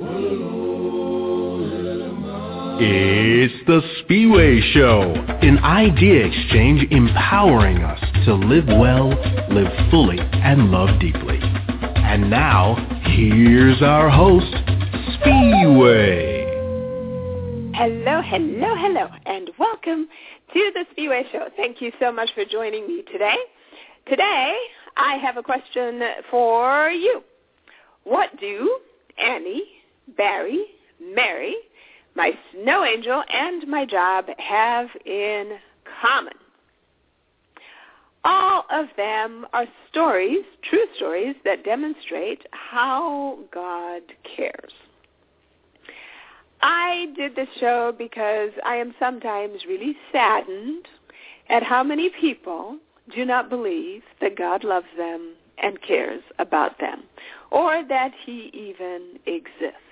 It's the Spiwe Show, an idea exchange empowering us to live well, live fully, and love deeply. And now, here's our host, Spiwe. Hello, hello, hello, and welcome to the Spiwe Show. Thank you so much for joining me today. Today, I have a question for you. What do Annie, Barry, Mary, my snow angel, and my job have in common? All of them are stories, true stories, that demonstrate how God cares. I did this show because I am sometimes really saddened at how many people do not believe that God loves them and cares about them, or that he even exists.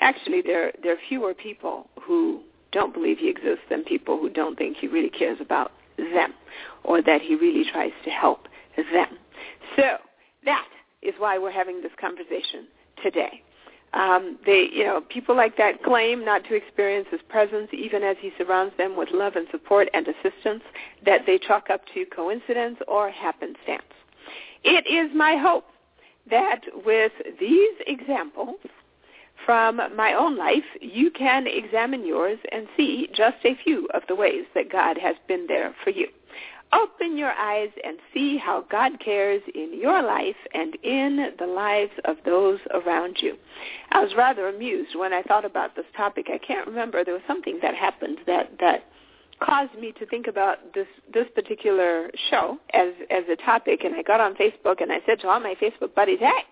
Actually, there, there are fewer people who don't believe he exists than people who don't think he really cares about them, or that he really tries to help them. So that is why we're having this conversation today. Um, they, you know, people like that claim not to experience his presence even as he surrounds them with love and support and assistance that they chalk up to coincidence or happenstance. It is my hope that with these examples from my own life, you can examine yours and see just a few of the ways that God has been there for you. Open your eyes and see how God cares in your life and in the lives of those around you. I was rather amused when I thought about this topic. I can't remember. There was something that happened that, that caused me to think about this, this particular show as, as a topic. And I got on Facebook and I said to all my Facebook buddies, hey,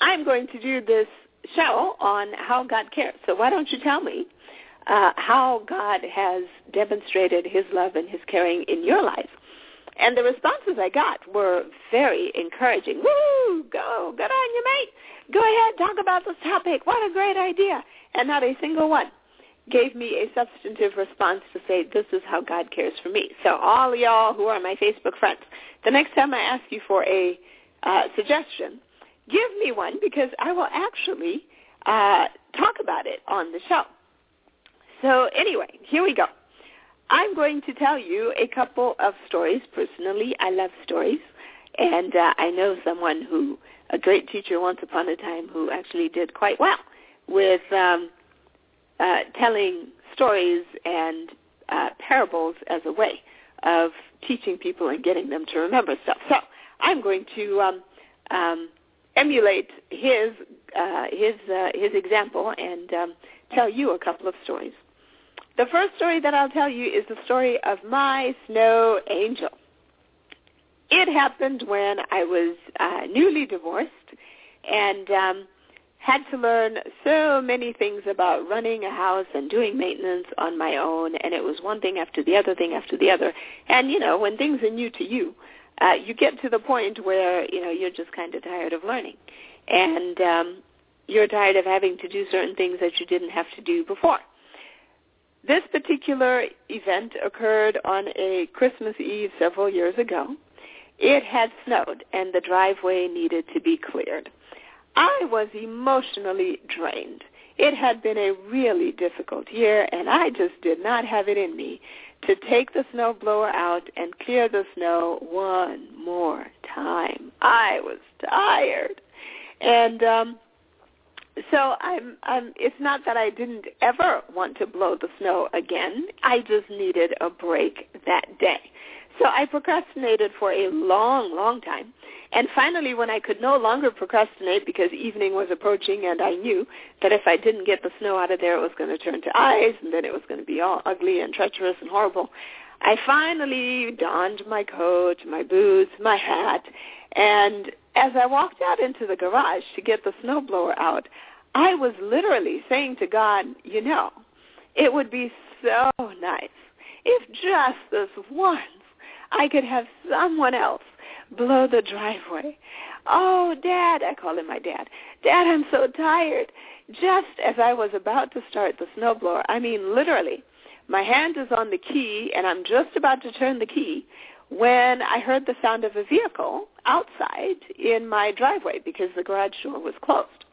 I'm going to do this show on how God cares. So why don't you tell me uh, how God has demonstrated his love and his caring in your life. And the responses I got were very encouraging. Woo! Go! Good on you, mate. Go ahead, talk about this topic. What a great idea. And not a single one gave me a substantive response to say, this is how God cares for me. So all y'all who are my Facebook friends, the next time I ask you for a uh, suggestion, give me one because I will actually uh, talk about it on the show. So anyway, here we go. I'm going to tell you a couple of stories. Personally, I love stories. And uh, I know someone who, a great teacher once upon a time, who actually did quite well with um, uh, telling stories and uh, parables as a way of teaching people and getting them to remember stuff. So I'm going to um, um, emulate his uh, his uh, his example and um, tell you a couple of stories. The first story that I'll tell you is the story of my snow angel. It happened when I was uh, newly divorced and um, had to learn so many things about running a house and doing maintenance on my own, and it was one thing after the other thing after the other. And you know, when things are new to you, uh, you get to the point where you know you're just kind of tired of learning, and um, you're tired of having to do certain things that you didn't have to do before. This particular event occurred on a Christmas Eve several years ago. It had snowed and the driveway needed to be cleared. I was emotionally drained. It had been a really difficult year and I just did not have it in me to take the snowblower out and clear the snow one more time. I was tired. And um so I'm I'm it's not that I didn't ever want to blow the snow again. I just needed a break that day. So I procrastinated for a long, long time. And finally when I could no longer procrastinate because evening was approaching and I knew that if I didn't get the snow out of there it was going to turn to ice and then it was going to be all ugly and treacherous and horrible. I finally donned my coat, my boots, my hat, and as I walked out into the garage to get the snowblower out, I was literally saying to God, you know, it would be so nice if just this once I could have someone else blow the driveway. Oh, Dad, I call him my dad. Dad, I'm so tired. Just as I was about to start the snowblower, I mean literally, my hand is on the key and I'm just about to turn the key when I heard the sound of a vehicle outside in my driveway because the garage door was closed.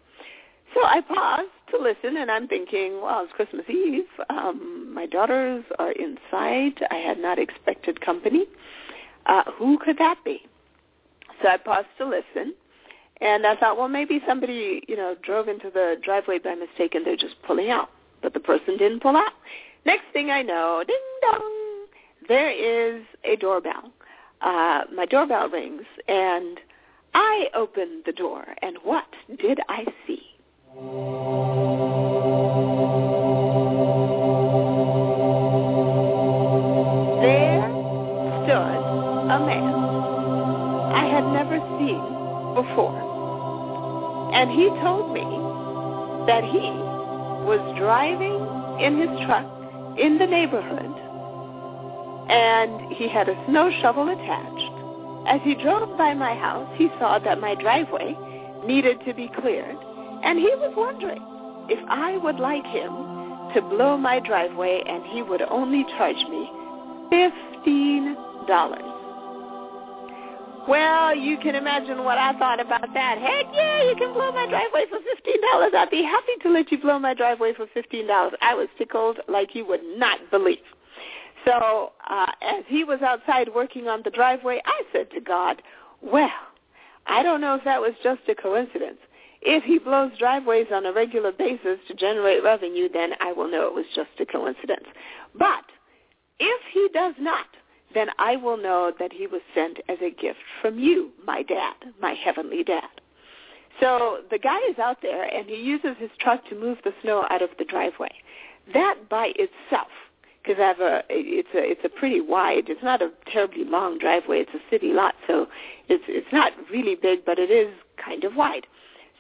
So I paused to listen, and I'm thinking, well, it's Christmas Eve. Um, my daughters are inside. I had not expected company. Uh, who could that be? So I paused to listen, and I thought, well, maybe somebody, you know, drove into the driveway by mistake, and they're just pulling out. But the person didn't pull out. Next thing I know, ding dong, there is a doorbell. Uh, my doorbell rings, and I opened the door, and what did I see? Before. And he told me that he was driving in his truck in the neighborhood and he had a snow shovel attached. As he drove by my house, he saw that my driveway needed to be cleared and he was wondering if I would like him to blow my driveway and he would only charge me $15. Well, you can imagine what I thought about that. Heck yeah, you can blow my driveway for $15. I'd be happy to let you blow my driveway for $15. I was tickled like you would not believe. So uh, as he was outside working on the driveway, I said to God, well, I don't know if that was just a coincidence, if he blows driveways on a regular basis to generate revenue, then I will know it was just a coincidence. But if he does not, then I will know that he was sent as a gift from you, my dad, my heavenly dad. So the guy is out there and he uses his truck to move the snow out of the driveway. That by itself, because I have a, it's a, it's a pretty wide. It's not a terribly long driveway. It's a city lot, so it's it's not really big, but it is kind of wide.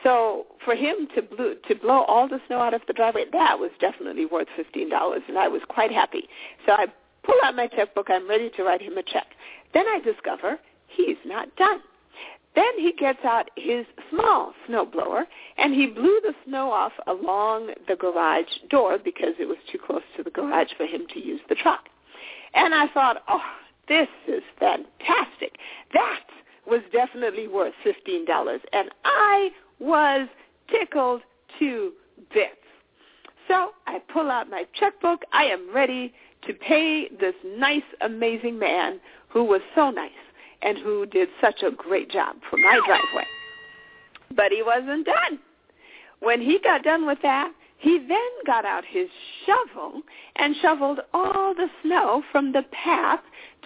So for him to blow, to blow all the snow out of the driveway, that was definitely worth fifteen dollars, and I was quite happy. So I pull out my checkbook. I'm ready to write him a check. Then I discover he's not done. Then he gets out his small snowblower and he blew the snow off along the garage door because it was too close to the garage for him to use the truck. And I thought, oh, this is fantastic. That was definitely worth $15. And I was tickled to bits. So I pull out my checkbook. I am ready to pay this nice, amazing man who was so nice and who did such a great job for my driveway. But he wasn't done. When he got done with that, he then got out his shovel and shoveled all the snow from the path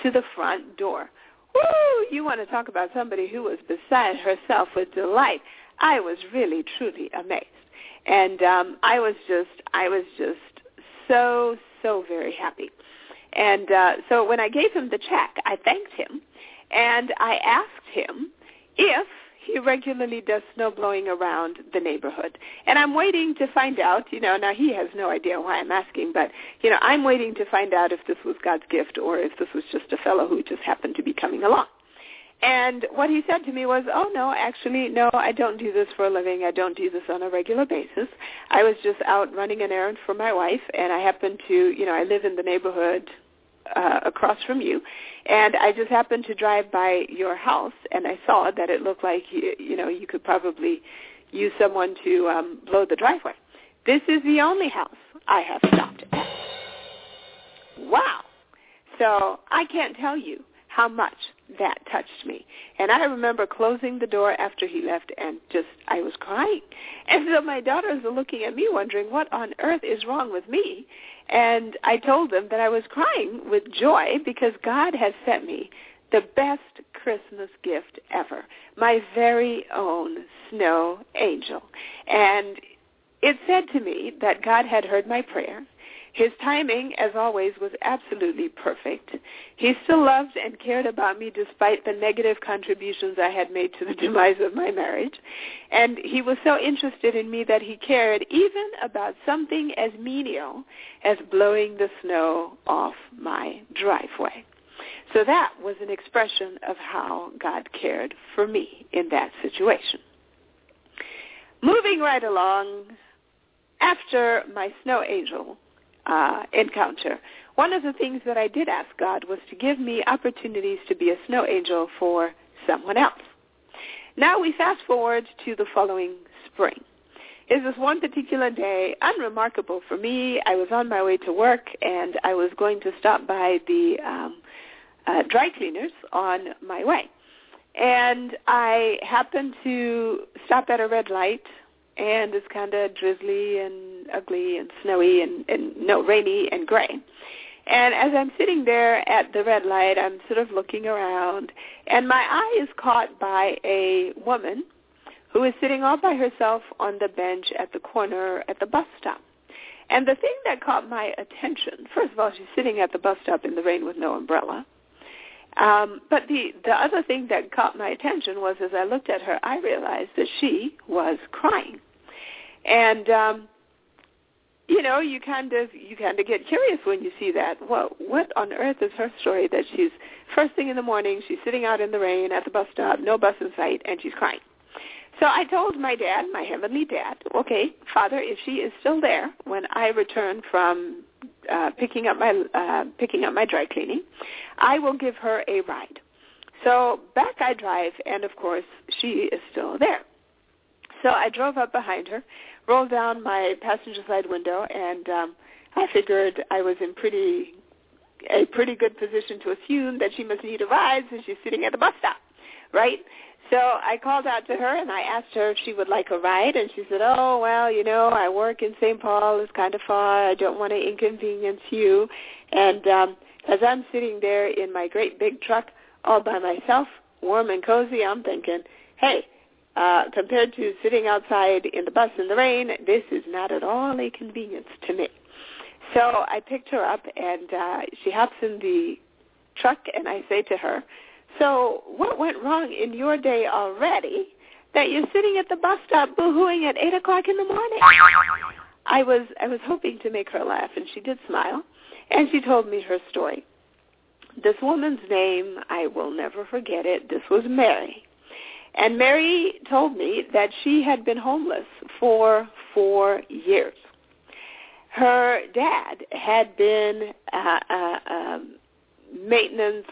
to the front door. Woo! You want to talk about somebody who was beside herself with delight. I was really truly amazed, and um, I was just I was just so so very happy. And uh, so when I gave him the check, I thanked him, and I asked him if he regularly does snow blowing around the neighborhood. And I'm waiting to find out, you know, now he has no idea why I'm asking, but, you know, I'm waiting to find out if this was God's gift or if this was just a fellow who just happened to be coming along. And what he said to me was, oh, no, actually, no, I don't do this for a living. I don't do this on a regular basis. I was just out running an errand for my wife, and I happened to, you know, I live in the neighborhood uh, across from you, and I just happened to drive by your house, and I saw that it looked like, you, you know, you could probably use someone to um, blow the driveway. This is the only house I have stopped at. Wow. So I can't tell you how much that touched me. And I remember closing the door after he left and just, I was crying. And so my daughters are looking at me wondering what on earth is wrong with me. And I told them that I was crying with joy because God has sent me the best Christmas gift ever, my very own snow angel. And it said to me that God had heard my prayer His timing, as always, was absolutely perfect. He still loved and cared about me despite the negative contributions I had made to the demise of my marriage. And he was so interested in me that he cared even about something as menial as blowing the snow off my driveway. So that was an expression of how God cared for me in that situation. Moving right along, after my snow angel uh, encounter, one of the things that I did ask God was to give me opportunities to be a snow angel for someone else. Now we fast forward to the following spring. It was one particular day, unremarkable for me. I was on my way to work, and I was going to stop by the um, uh, dry cleaners on my way. And I happened to stop at a red light and it's kind of drizzly and ugly and snowy and, and no rainy and gray. And as I'm sitting there at the red light, I'm sort of looking around, and my eye is caught by a woman who is sitting all by herself on the bench at the corner at the bus stop. And the thing that caught my attention, first of all, she's sitting at the bus stop in the rain with no umbrella. Um, but the the other thing that caught my attention was as I looked at her, I realized that she was crying. And um, you know, you kind of you kind of get curious when you see that. Well, what on earth is her story that she's first thing in the morning, she's sitting out in the rain at the bus stop, no bus in sight, and she's crying. So I told my dad, my heavenly dad, okay, Father, if she is still there when I return from uh, picking up my uh, picking up my dry cleaning, I will give her a ride. So back I drive, and of course she is still there. So I drove up behind her, rolled down my passenger side window, and um, I figured I was in pretty a pretty good position to assume that she must need a ride since she's sitting at the bus stop, right? So I called out to her and I asked her if she would like a ride, and she said, "Oh well, you know, I work in St. Paul. It's kind of far. I don't want to inconvenience you." And um, as I'm sitting there in my great big truck all by myself, warm and cozy, I'm thinking, "Hey, uh, compared to sitting outside in the bus in the rain, this is not at all a convenience to me. So I picked her up, and uh, she hops in the truck, and I say to her, so what went wrong in your day already that you're sitting at the bus stop boohooing at 8 o'clock in the morning? I was, I was hoping to make her laugh, and she did smile, and she told me her story. This woman's name, I will never forget it. This was Mary. And Mary told me that she had been homeless for four years. Her dad had been a, a, a maintenance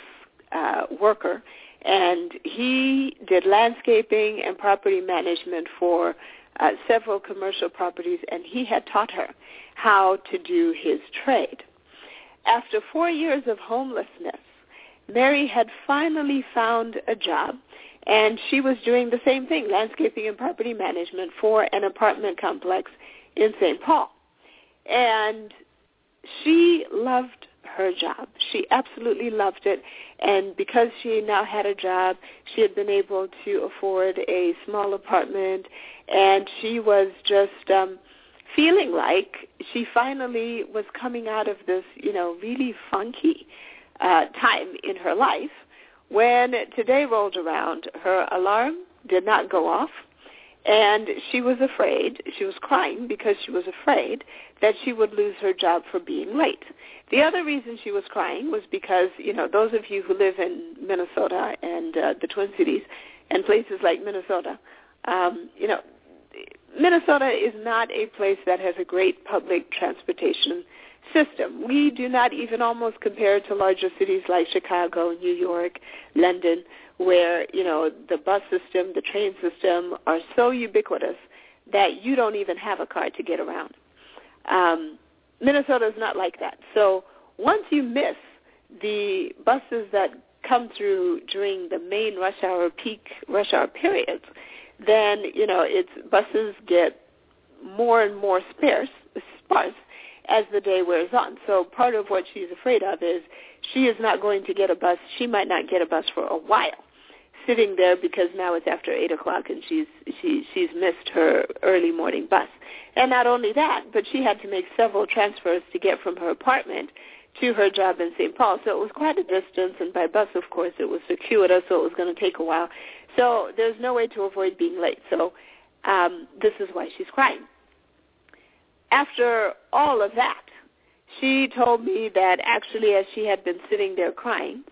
uh, worker, and he did landscaping and property management for uh, several commercial properties, and he had taught her how to do his trade. After four years of homelessness, Mary had finally found a job and she was doing the same thing, landscaping and property management for an apartment complex in St. Paul. And she loved her job. She absolutely loved it. And because she now had a job, she had been able to afford a small apartment. And she was just um, feeling like she finally was coming out of this, you know, really funky uh, time in her life when today rolled around, her alarm did not go off, and she was afraid, she was crying because she was afraid that she would lose her job for being late. The other reason she was crying was because, you know, those of you who live in Minnesota and uh, the Twin Cities and places like Minnesota, um, you know, Minnesota is not a place that has a great public transportation system. We do not even almost compare to larger cities like Chicago, New York, London, where, you know, the bus system, the train system are so ubiquitous that you don't even have a car to get around. Um, Minnesota is not like that. So once you miss the buses that come through during the main rush hour peak rush hour periods, then you know it's buses get more and more sparse, sparse, as the day wears on. So part of what she's afraid of is she is not going to get a bus. She might not get a bus for a while. sitting there because now it's after eight o'clock and she's she she's missed her early morning bus. And not only that, but she had to make several transfers to get from her apartment to her job in St. Paul. So it was quite a distance, and by bus, of course, it was circuitous, so it was going to take a while. So there's no way to avoid being late. So um, this is why she's crying. After all of that, she told me that actually as she had been sitting there crying,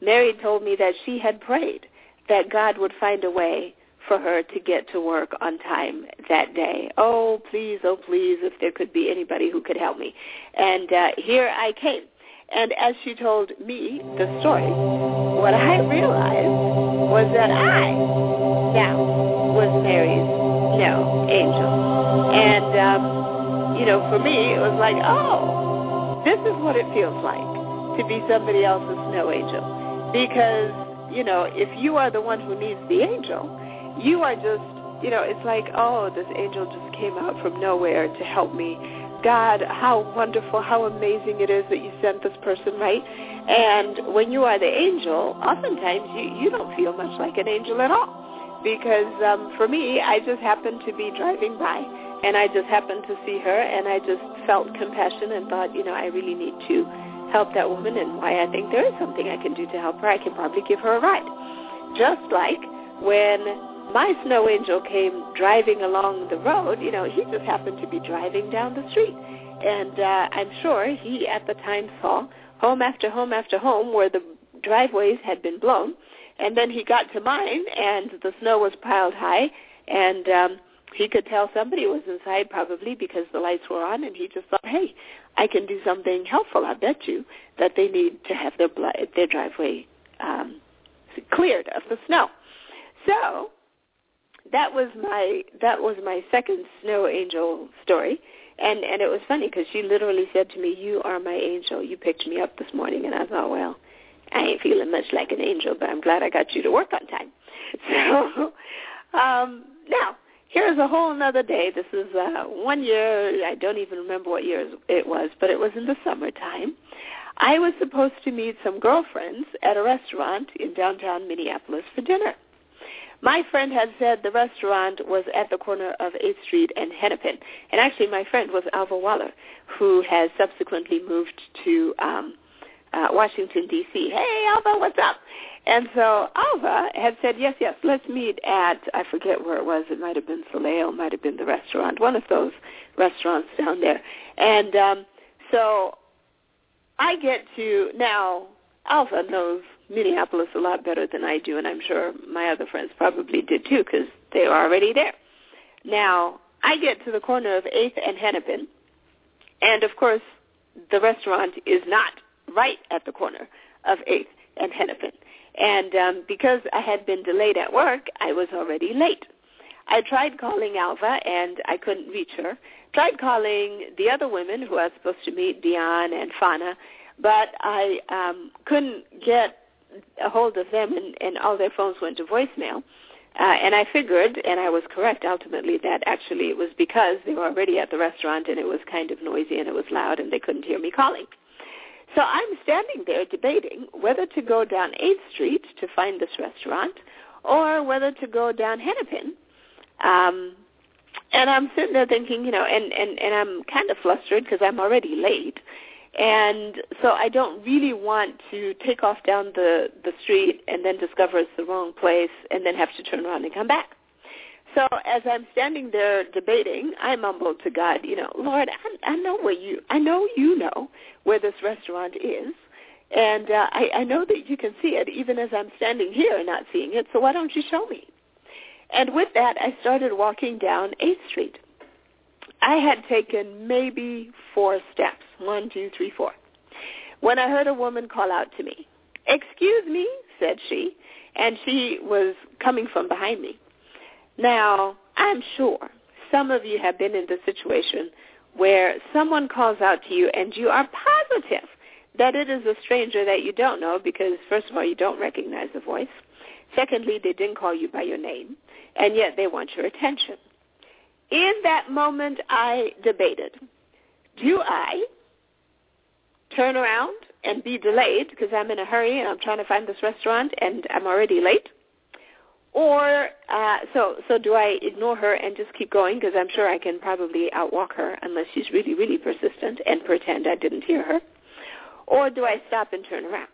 Mary told me that she had prayed that God would find a way for her to get to work on time that day. Oh, please, oh, please, if there could be anybody who could help me. And uh, here I came. And as she told me the story, what I realized was that I now was Mary's no angel. And, um, you know, for me, it was like, oh, this is what it feels like to be somebody else's snow angel. Because, you know, if you are the one who needs the angel, you are just, you know, it's like, oh, this angel just came out from nowhere to help me. God, how wonderful, how amazing it is that you sent this person, right? And when you are the angel, oftentimes you, you don't feel much like an angel at all. Because um, for me, I just happened to be driving by, and I just happened to see her, and I just felt compassion and thought, you know, I really need to help that woman, and why I think there is something I can do to help her. I can probably give her a ride. Just like when my snow angel came driving along the road, you know, he just happened to be driving down the street. And uh, I'm sure he at the time saw home after home after home where the driveways had been blown. And then he got to mine and the snow was piled high and um, he could tell somebody was inside probably because the lights were on and he just thought, hey, I can do something helpful. I bet you that they need to have their, their driveway um, cleared of the snow. So that was my that was my second snow angel story and and it was funny because she literally said to me you are my angel you picked me up this morning and i thought well i ain't feeling much like an angel but i'm glad i got you to work on time so um now here's a whole another day this is uh one year i don't even remember what year it was but it was in the summertime i was supposed to meet some girlfriends at a restaurant in downtown minneapolis for dinner my friend had said the restaurant was at the corner of 8th Street and Hennepin. And actually my friend was Alva Waller, who has subsequently moved to um, uh, Washington, D.C. Hey, Alva, what's up? And so Alva had said, yes, yes, let's meet at, I forget where it was. It might have been Soleil, might have been the restaurant, one of those restaurants down there. And um, so I get to, now Alva knows Minneapolis a lot better than I do, and I'm sure my other friends probably did too because they were already there. Now, I get to the corner of 8th and Hennepin, and of course, the restaurant is not right at the corner of 8th and Hennepin. And um, because I had been delayed at work, I was already late. I tried calling Alva, and I couldn't reach her. Tried calling the other women who I was supposed to meet, Dion and Fana, but I um, couldn't get a hold of them, and, and all their phones went to voicemail. Uh, and I figured, and I was correct ultimately, that actually it was because they were already at the restaurant and it was kind of noisy and it was loud and they couldn't hear me calling. So I'm standing there debating whether to go down 8th Street to find this restaurant or whether to go down Hennepin. Um, and I'm sitting there thinking, you know, and, and, and I'm kind of flustered because I'm already late. And so I don't really want to take off down the, the street and then discover it's the wrong place and then have to turn around and come back. So as I'm standing there debating, I mumbled to God, you know, Lord, I, I know where you, I know you know where this restaurant is, and uh, I, I know that you can see it even as I'm standing here and not seeing it. So why don't you show me? And with that, I started walking down 8th Street. I had taken maybe four steps, one, two, three, four, when I heard a woman call out to me. Excuse me, said she, and she was coming from behind me. Now, I'm sure some of you have been in the situation where someone calls out to you and you are positive that it is a stranger that you don't know because, first of all, you don't recognize the voice. Secondly, they didn't call you by your name, and yet they want your attention. In that moment, I debated. Do I turn around and be delayed because I'm in a hurry and I'm trying to find this restaurant and I'm already late? Or uh, so so do I ignore her and just keep going because I'm sure I can probably outwalk her unless she's really really persistent and pretend I didn't hear her, or do I stop and turn around?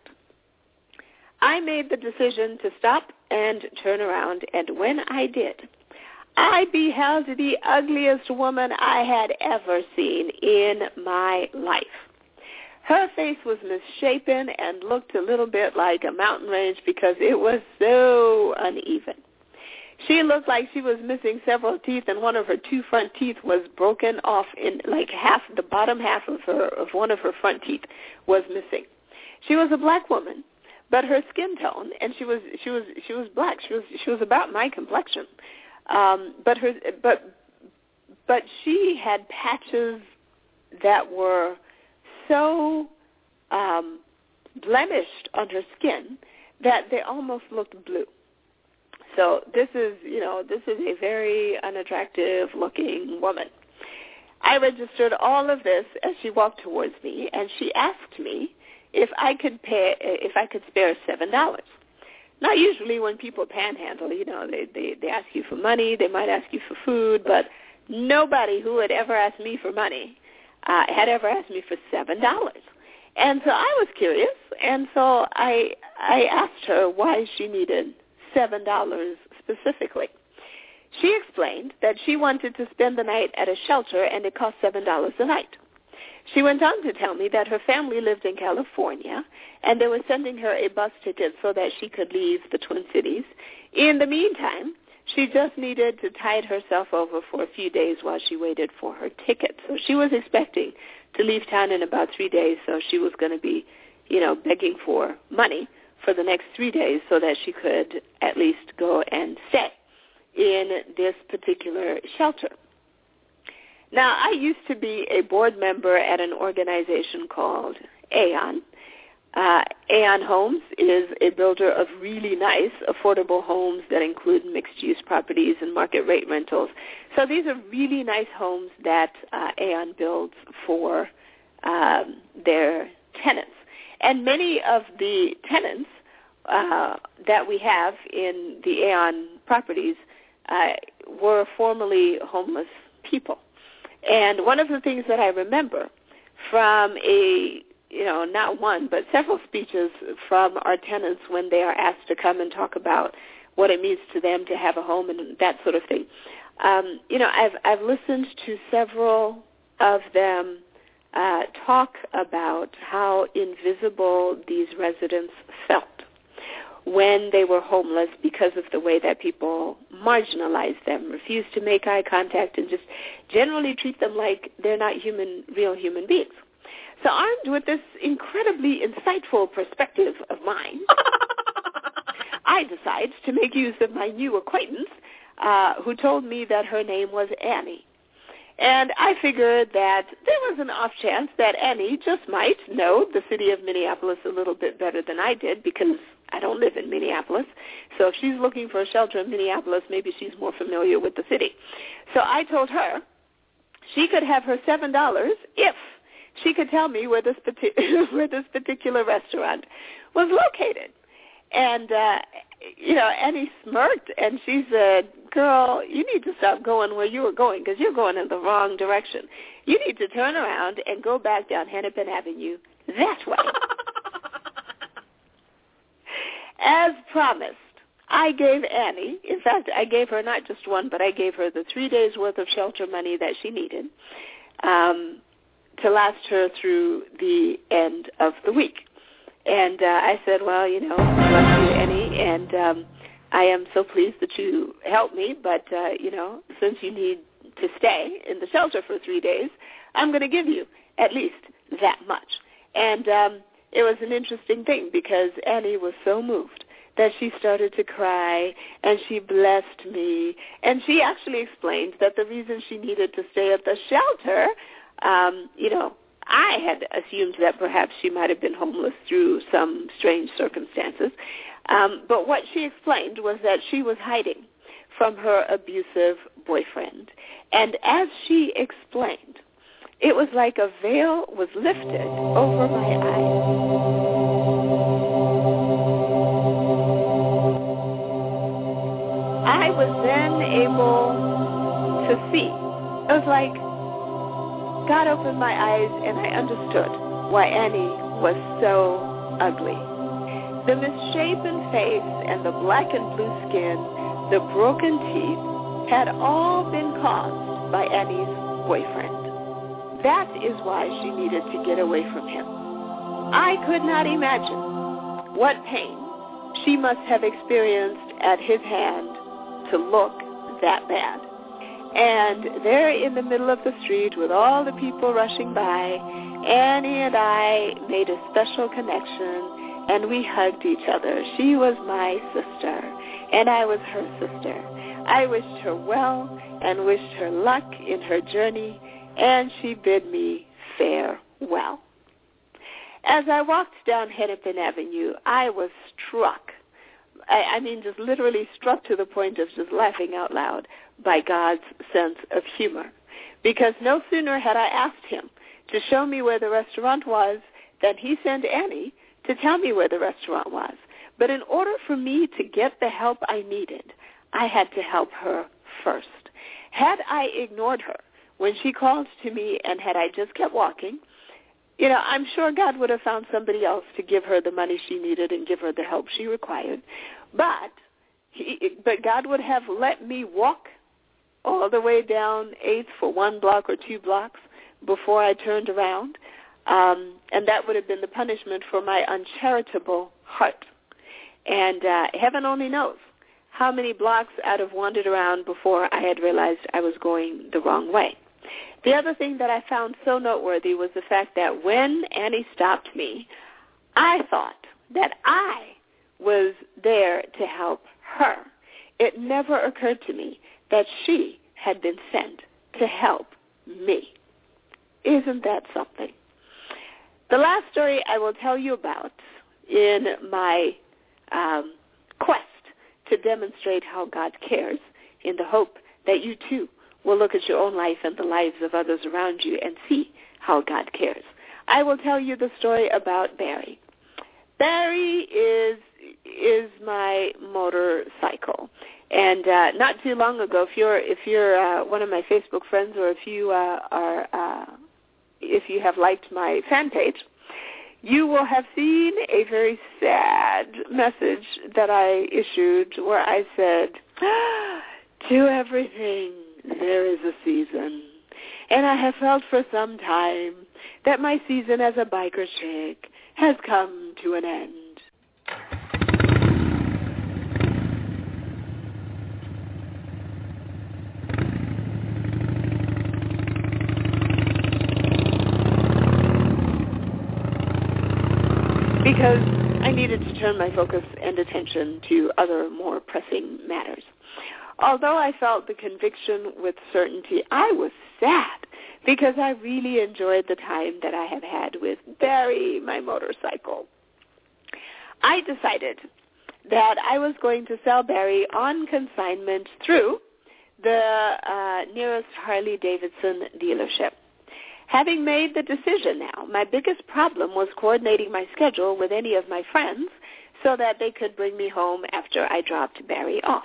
I made the decision to stop and turn around, and when I did, I beheld the ugliest woman I had ever seen in my life. Her face was misshapen and looked a little bit like a mountain range because it was so uneven. She looked like she was missing several teeth, and one of her two front teeth was broken off in like half the bottom half of her of one of her front teeth was missing. She was a black woman, but her skin tone, and she was she was she was black. She was she was about my complexion, um, but her but but she had patches that were so um, blemished on her skin that they almost looked blue. So this is, you know, this is a very unattractive looking woman. I registered all of this as she walked towards me, and she asked me if I could pay, if I could spare seven dollars. Now, usually when people panhandle, you know, they they they ask you for money, they might ask you for food, but nobody who had ever asked me for money uh, had ever asked me for seven dollars. And so I was curious, and so I I asked her why she needed seven dollars specifically. She explained that she wanted to spend the night at a shelter and it cost seven dollars a night. She went on to tell me that her family lived in California and they were sending her a bus ticket so that she could leave the Twin Cities. In the meantime, she just needed to tide herself over for a few days while she waited for her ticket. So she was expecting to leave town in about three days, so she was going to be, you know, begging for money for the next three days so that she could at least go and stay in this particular shelter. Now, I used to be a board member at an organization called Aeon, uh, Aeon Homes is a builder of really nice, affordable homes that include mixed-use properties and market-rate rentals. So these are really nice homes that uh, Aeon builds for um, their tenants. And many of the tenants uh, that we have in the Aeon properties uh, were formerly homeless people. And one of the things that I remember from a you know, not one, but several speeches from our tenants when they are asked to come and talk about what it means to them to have a home and that sort of thing. Um, you know, I've I've listened to several of them uh, talk about how invisible these residents felt when they were homeless because of the way that people marginalized them, refused to make eye contact, and just generally treat them like they're not human, real human beings. So armed with this incredibly insightful perspective of mine, I decide to make use of my new acquaintance uh, who told me that her name was Annie. And I figured that there was an off chance that Annie just might know the city of Minneapolis a little bit better than I did because I don't live in Minneapolis. So if she's looking for a shelter in Minneapolis, maybe she's more familiar with the city. So I told her she could have her $7 if she could tell me where this where this particular restaurant was located. And uh you know, Annie smirked and she said, "Girl, you need to stop going where you were going because you're going in the wrong direction. You need to turn around and go back down Hennepin Avenue that way." As promised, I gave Annie, in fact, I gave her not just one, but I gave her the three days worth of shelter money that she needed. Um, to last her through the end of the week. And uh, I said, well, you know, bless you, Annie, and um, I am so pleased that you helped me, but, uh, you know, since you need to stay in the shelter for three days, I'm going to give you at least that much. And um, it was an interesting thing because Annie was so moved that she started to cry and she blessed me. And she actually explained that the reason she needed to stay at the shelter um, you know, I had assumed that perhaps she might have been homeless through some strange circumstances. Um, but what she explained was that she was hiding from her abusive boyfriend. And as she explained, it was like a veil was lifted over my eyes. I was then able to see. It was like God opened my eyes and I understood why Annie was so ugly. The misshapen face and the black and blue skin, the broken teeth, had all been caused by Annie's boyfriend. That is why she needed to get away from him. I could not imagine what pain she must have experienced at his hand to look that bad. And there in the middle of the street with all the people rushing by, Annie and I made a special connection and we hugged each other. She was my sister and I was her sister. I wished her well and wished her luck in her journey and she bid me farewell. As I walked down Hennepin Avenue, I was struck I, I mean, just literally struck to the point of just laughing out loud by God's sense of humor. Because no sooner had I asked him to show me where the restaurant was than he sent Annie to tell me where the restaurant was. But in order for me to get the help I needed, I had to help her first. Had I ignored her when she called to me and had I just kept walking, you know, I'm sure God would have found somebody else to give her the money she needed and give her the help she required. But he, but God would have let me walk all the way down 8th for one block or two blocks before I turned around. Um, and that would have been the punishment for my uncharitable heart. And uh, heaven only knows how many blocks I'd have wandered around before I had realized I was going the wrong way. The other thing that I found so noteworthy was the fact that when Annie stopped me, I thought that I was there to help her. It never occurred to me that she had been sent to help me. Isn't that something? The last story I will tell you about in my um, quest to demonstrate how God cares in the hope that you too will look at your own life and the lives of others around you and see how God cares. I will tell you the story about Barry. Barry is is my motorcycle. And uh, not too long ago, if you're if you're uh, one of my Facebook friends, or if you uh, are uh, if you have liked my fan page, you will have seen a very sad message that I issued where I said, "To everything there is a season, and I have felt for some time that my season as a biker chick has come to an end." Because I needed to turn my focus and attention to other more pressing matters. Although I felt the conviction with certainty, I was sad because I really enjoyed the time that I have had with Barry, my motorcycle. I decided that I was going to sell Barry on consignment through the uh, nearest Harley Davidson dealership. Having made the decision now, my biggest problem was coordinating my schedule with any of my friends so that they could bring me home after I dropped Barry off.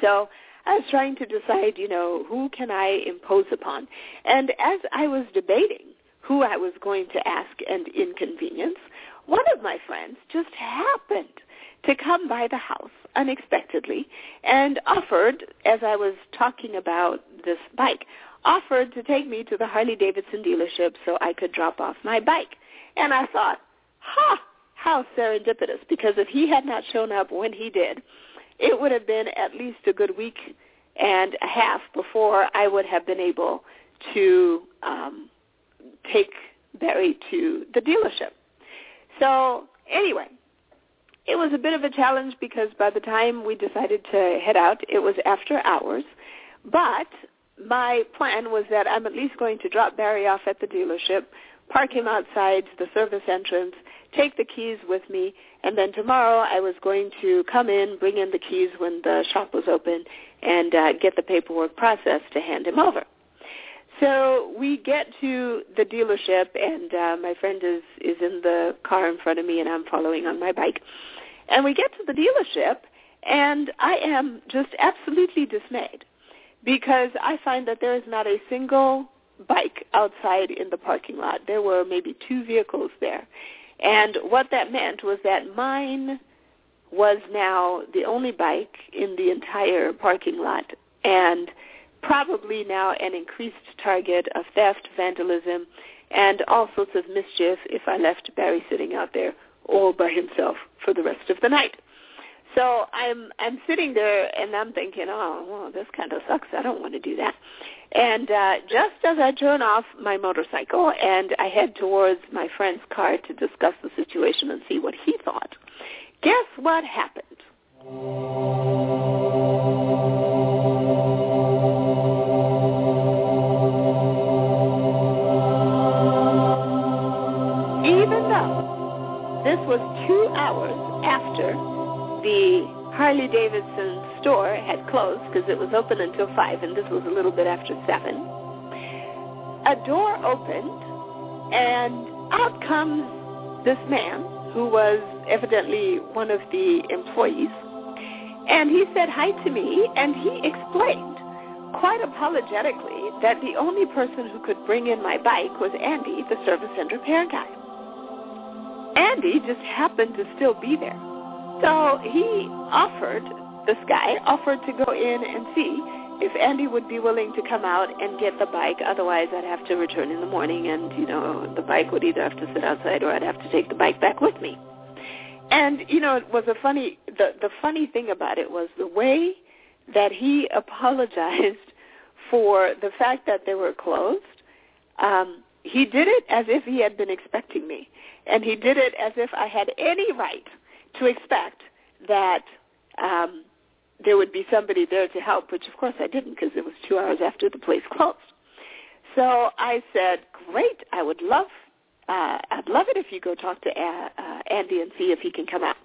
So I was trying to decide, you know, who can I impose upon? And as I was debating who I was going to ask and inconvenience, one of my friends just happened to come by the house unexpectedly and offered, as I was talking about this bike, offered to take me to the Harley Davidson dealership so I could drop off my bike. And I thought, ha, how serendipitous, because if he had not shown up when he did, it would have been at least a good week and a half before I would have been able to um, take Barry to the dealership. So anyway, it was a bit of a challenge because by the time we decided to head out, it was after hours. But my plan was that I'm at least going to drop Barry off at the dealership, park him outside the service entrance, take the keys with me, and then tomorrow I was going to come in, bring in the keys when the shop was open, and uh, get the paperwork processed to hand him over. So we get to the dealership, and uh, my friend is is in the car in front of me, and I'm following on my bike. And we get to the dealership, And I am just absolutely dismayed because I find that there is not a single bike outside in the parking lot. There were maybe two vehicles there. And what that meant was that mine was now the only bike in the entire parking lot and probably now an increased target of theft, vandalism, and all sorts of mischief if I left Barry sitting out there all by himself for the rest of the night. So I'm I'm sitting there and I'm thinking, oh, well, this kind of sucks. I don't want to do that. And uh, just as I turn off my motorcycle and I head towards my friend's car to discuss the situation and see what he thought, guess what happened? Even though this was two hours after the Harley Davidson store had closed because it was open until 5 and this was a little bit after 7, a door opened and out comes this man who was evidently one of the employees. And he said hi to me and he explained quite apologetically that the only person who could bring in my bike was Andy, the service and repair guy. Andy just happened to still be there. So he offered, this guy offered to go in and see if Andy would be willing to come out and get the bike. Otherwise, I'd have to return in the morning, and you know, the bike would either have to sit outside or I'd have to take the bike back with me. And you know, it was a funny. The the funny thing about it was the way that he apologized for the fact that they were closed. Um, he did it as if he had been expecting me, and he did it as if I had any right to expect that um, there would be somebody there to help, which of course I didn't because it was two hours after the place closed. So I said, "Great, I would love, uh, I'd love it if you go talk to uh, uh, Andy and see if he can come out."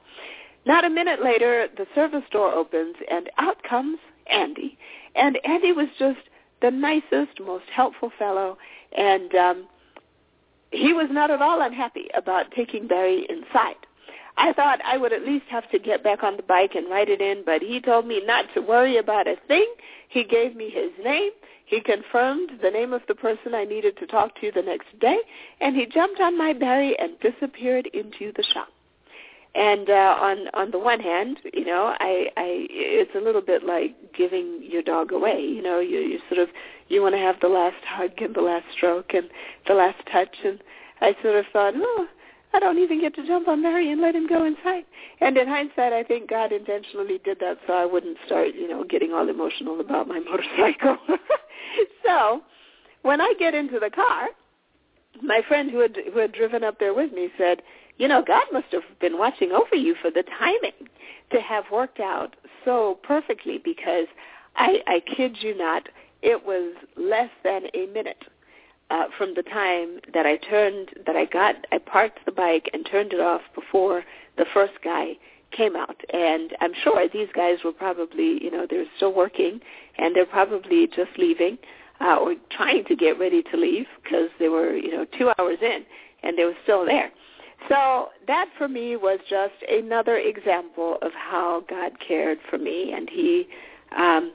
Not a minute later, the service door opens and out comes Andy, and Andy was just the nicest, most helpful fellow, and um, he was not at all unhappy about taking Barry inside. I thought I would at least have to get back on the bike and write it in, but he told me not to worry about a thing. He gave me his name. He confirmed the name of the person I needed to talk to the next day, and he jumped on my Barry and disappeared into the shop. And uh, on on the one hand, you know, I, I it's a little bit like giving your dog away. You know, you you sort of you want to have the last hug and the last stroke and the last touch, and I sort of thought, oh, I don't even get to jump on Mary and let him go inside. And in hindsight, I think God intentionally did that so I wouldn't start, you know, getting all emotional about my motorcycle. so when I get into the car, my friend who had who had driven up there with me said, you know, God must have been watching over you for the timing to have worked out so perfectly because I, I kid you not, it was less than a minute uh, from the time that I turned, that I got, I parked the bike and turned it off before the first guy came out. And I'm sure these guys were probably, you know, they're still working and they're probably just leaving uh, or trying to get ready to leave because they were, you know, two hours in and they were still there. So that for me was just another example of how God cared for me, and He, um,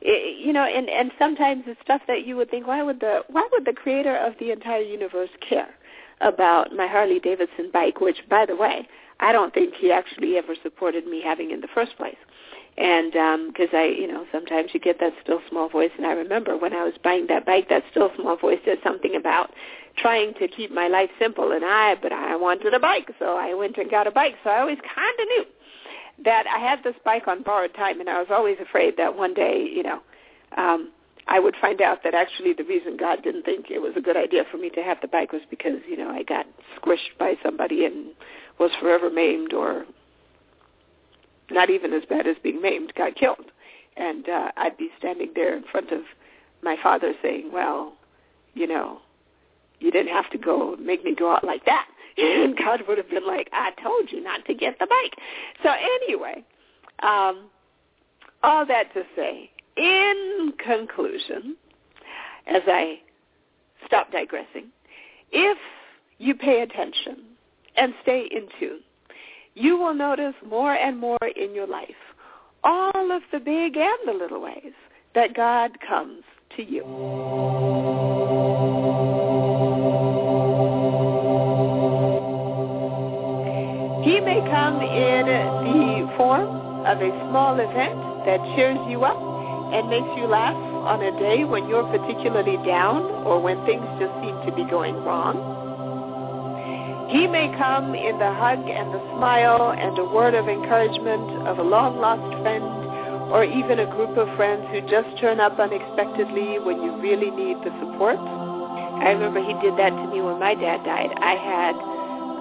it, you know, and and sometimes it's stuff that you would think, why would the why would the Creator of the entire universe care about my Harley Davidson bike? Which, by the way, I don't think He actually ever supported me having in the first place. And because um, I, you know, sometimes you get that still small voice, and I remember when I was buying that bike, that still small voice said something about trying to keep my life simple and I but I wanted a bike so I went and got a bike so I always kind of knew that I had this bike on borrowed time and I was always afraid that one day you know um I would find out that actually the reason God didn't think it was a good idea for me to have the bike was because you know I got squished by somebody and was forever maimed or not even as bad as being maimed got killed and uh I'd be standing there in front of my father saying well you know you didn't have to go make me go out like that. And God would have been like, I told you not to get the bike. So anyway, um, all that to say, in conclusion, as I stop digressing, if you pay attention and stay in tune, you will notice more and more in your life all of the big and the little ways that God comes to you. Come in the form of a small event that cheers you up and makes you laugh on a day when you're particularly down or when things just seem to be going wrong. He may come in the hug and the smile and a word of encouragement of a long-lost friend or even a group of friends who just turn up unexpectedly when you really need the support. I remember he did that to me when my dad died. I had,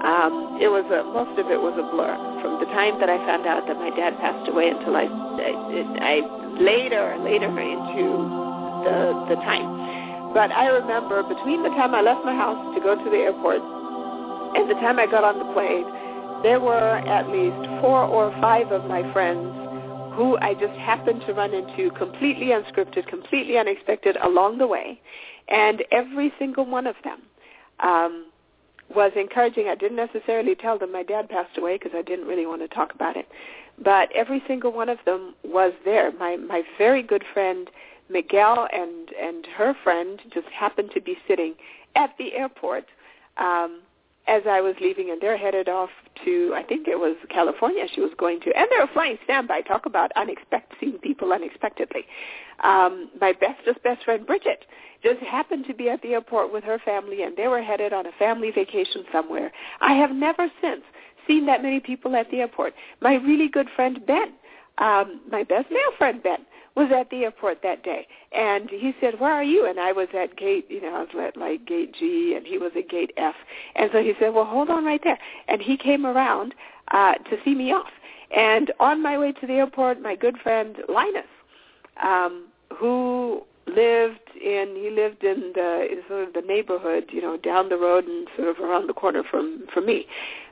um, it was a, most of it was a blur from the time that I found out that my dad passed away until I, I, I later, later into the, the time. But I remember between the time I left my house to go to the airport and the time I got on the plane, there were at least four or five of my friends who I just happened to run into completely unscripted, completely unexpected along the way. And every single one of them um, was encouraging. I didn't necessarily tell them my dad passed away because I didn't really want to talk about it. But every single one of them was there. My, my very good friend Miguel and, and her friend just happened to be sitting at the airport um, as I was leaving, and they're headed off to, I think it was California she was going to, and they were flying standby. Talk about unexpected, seeing people unexpectedly. Um, my bestest best friend, Bridget, just happened to be at the airport with her family, and they were headed on a family vacation somewhere. I have never since seen that many people at the airport. My really good friend, Ben, um, my best male friend, Ben, was at the airport that day, and he said, "Where are you?" And I was at gate, you know, I was at like gate G, and he was at gate F. And so he said, "Well, hold on right there." And he came around uh, to see me off. And on my way to the airport, my good friend Linus, um, who lived in he lived in the in sort of the neighborhood, you know, down the road and sort of around the corner from from me.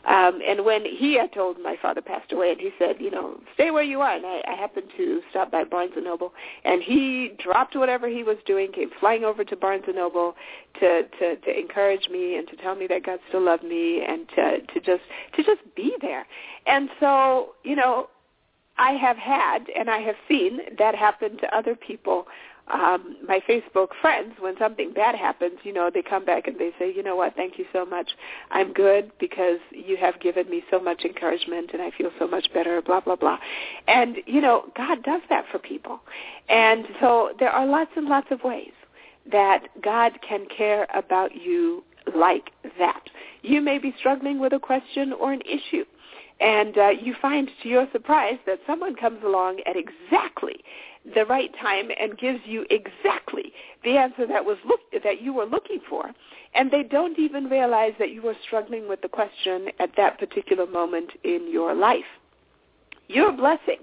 Um, and when he had told my father passed away, and he said, you know, stay where you are. And I, I happened to stop by Barnes and Noble, and he dropped whatever he was doing, came flying over to Barnes and Noble to to to encourage me and to tell me that God still loved me and to to just to just be there. And so, you know, I have had and I have seen that happen to other people um, my Facebook friends, when something bad happens, you know, they come back and they say, you know what, thank you so much. I'm good because you have given me so much encouragement and I feel so much better, blah, blah, blah. And, you know, God does that for people. And so there are lots and lots of ways that God can care about you like that. You may be struggling with a question or an issue and uh, you find to your surprise that someone comes along at exactly the right time and gives you exactly the answer that was look, that you were looking for. And they don't even realize that you were struggling with the question at that particular moment in your life. Your blessing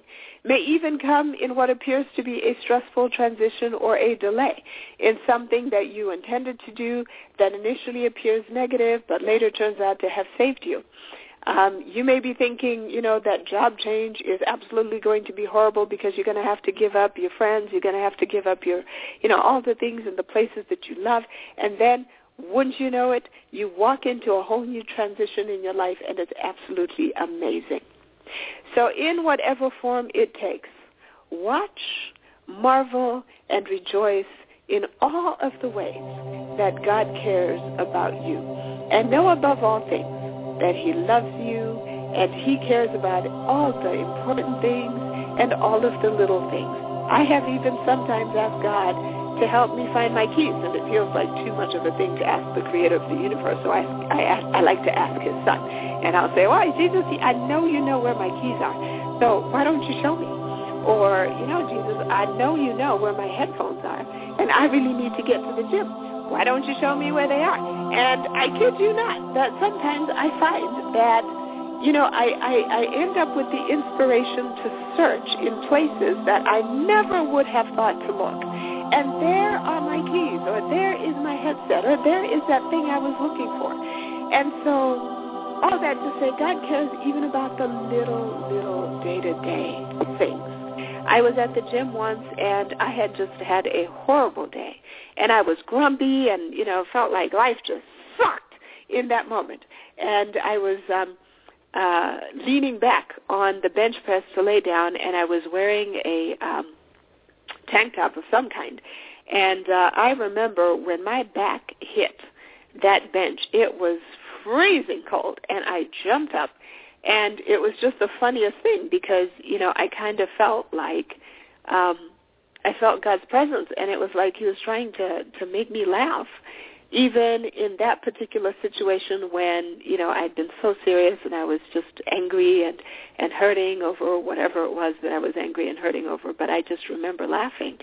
may even come in what appears to be a stressful transition or a delay in something that you intended to do that initially appears negative but later turns out to have saved you um, you may be thinking, you know, that job change is absolutely going to be horrible because you're going to have to give up your friends, you're going to have to give up your, you know, all the things and the places that you love, and then wouldn't you know it, you walk into a whole new transition in your life, and it's absolutely amazing. So in whatever form it takes, watch, marvel, and rejoice in all of the ways that God cares about you. And know above all things that he loves you and he cares about all the important things and all of the little things. I have even sometimes asked God to help me find my keys, and it feels like too much of a thing to ask the creator of the universe. So I, I, ask, I like to ask his son. And I'll say, why, Jesus, I know you know where my keys are. So why don't you show me? Or, you know, Jesus, I know you know where my headphones are, and I really need to get to the gym. Why don't you show me where they are? And I kid you not, that sometimes I find that, you know, I, I, I end up with the inspiration to search in places that I never would have thought to look. And there are my keys, or there is my headset, or there is that thing I was looking for. And so all that to say, God cares even about the little, little day-to-day things. I was at the gym once and I had just had a horrible day and I was grumpy and you know felt like life just sucked in that moment and I was um uh, leaning back on the bench press to lay down, and I was wearing a um, tank top of some kind. And uh, I remember when my back hit that bench, it was freezing cold, and I jumped up, and it was just the funniest thing because you know I kind of felt like um, I felt God's presence, and it was like He was trying to to make me laugh even in that particular situation when you know I'd been so serious and I was just angry and and hurting over whatever it was that I was angry and hurting over. But I just remember laughing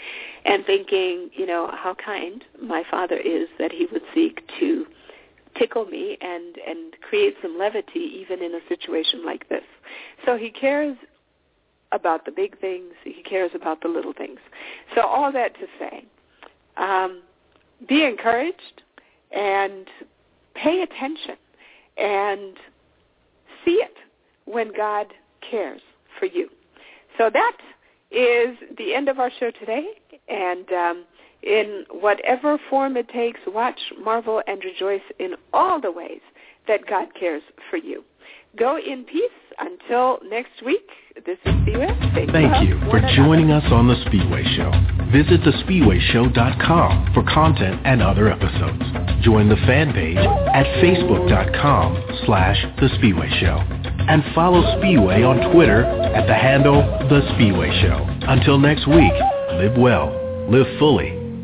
and thinking you know how kind my father is that he would seek to tickle me and and create some levity even in a situation like this so he cares about the big things he cares about the little things so all that to say um be encouraged and pay attention and see it when God cares for you. So that is the end of our show today. And um, in whatever form it takes, watch, marvel, and rejoice in all the ways that God cares for you. Go in peace until next week. This is Spiwe. Thank you for joining us on The Spiwe Show. Visit thespiweshow.com for content and other episodes. Join the fan page at facebook.com slash The Spiwe Show. And follow Spiwe on Twitter at the handle The Spiwe Show. Until next week, live well, live fully,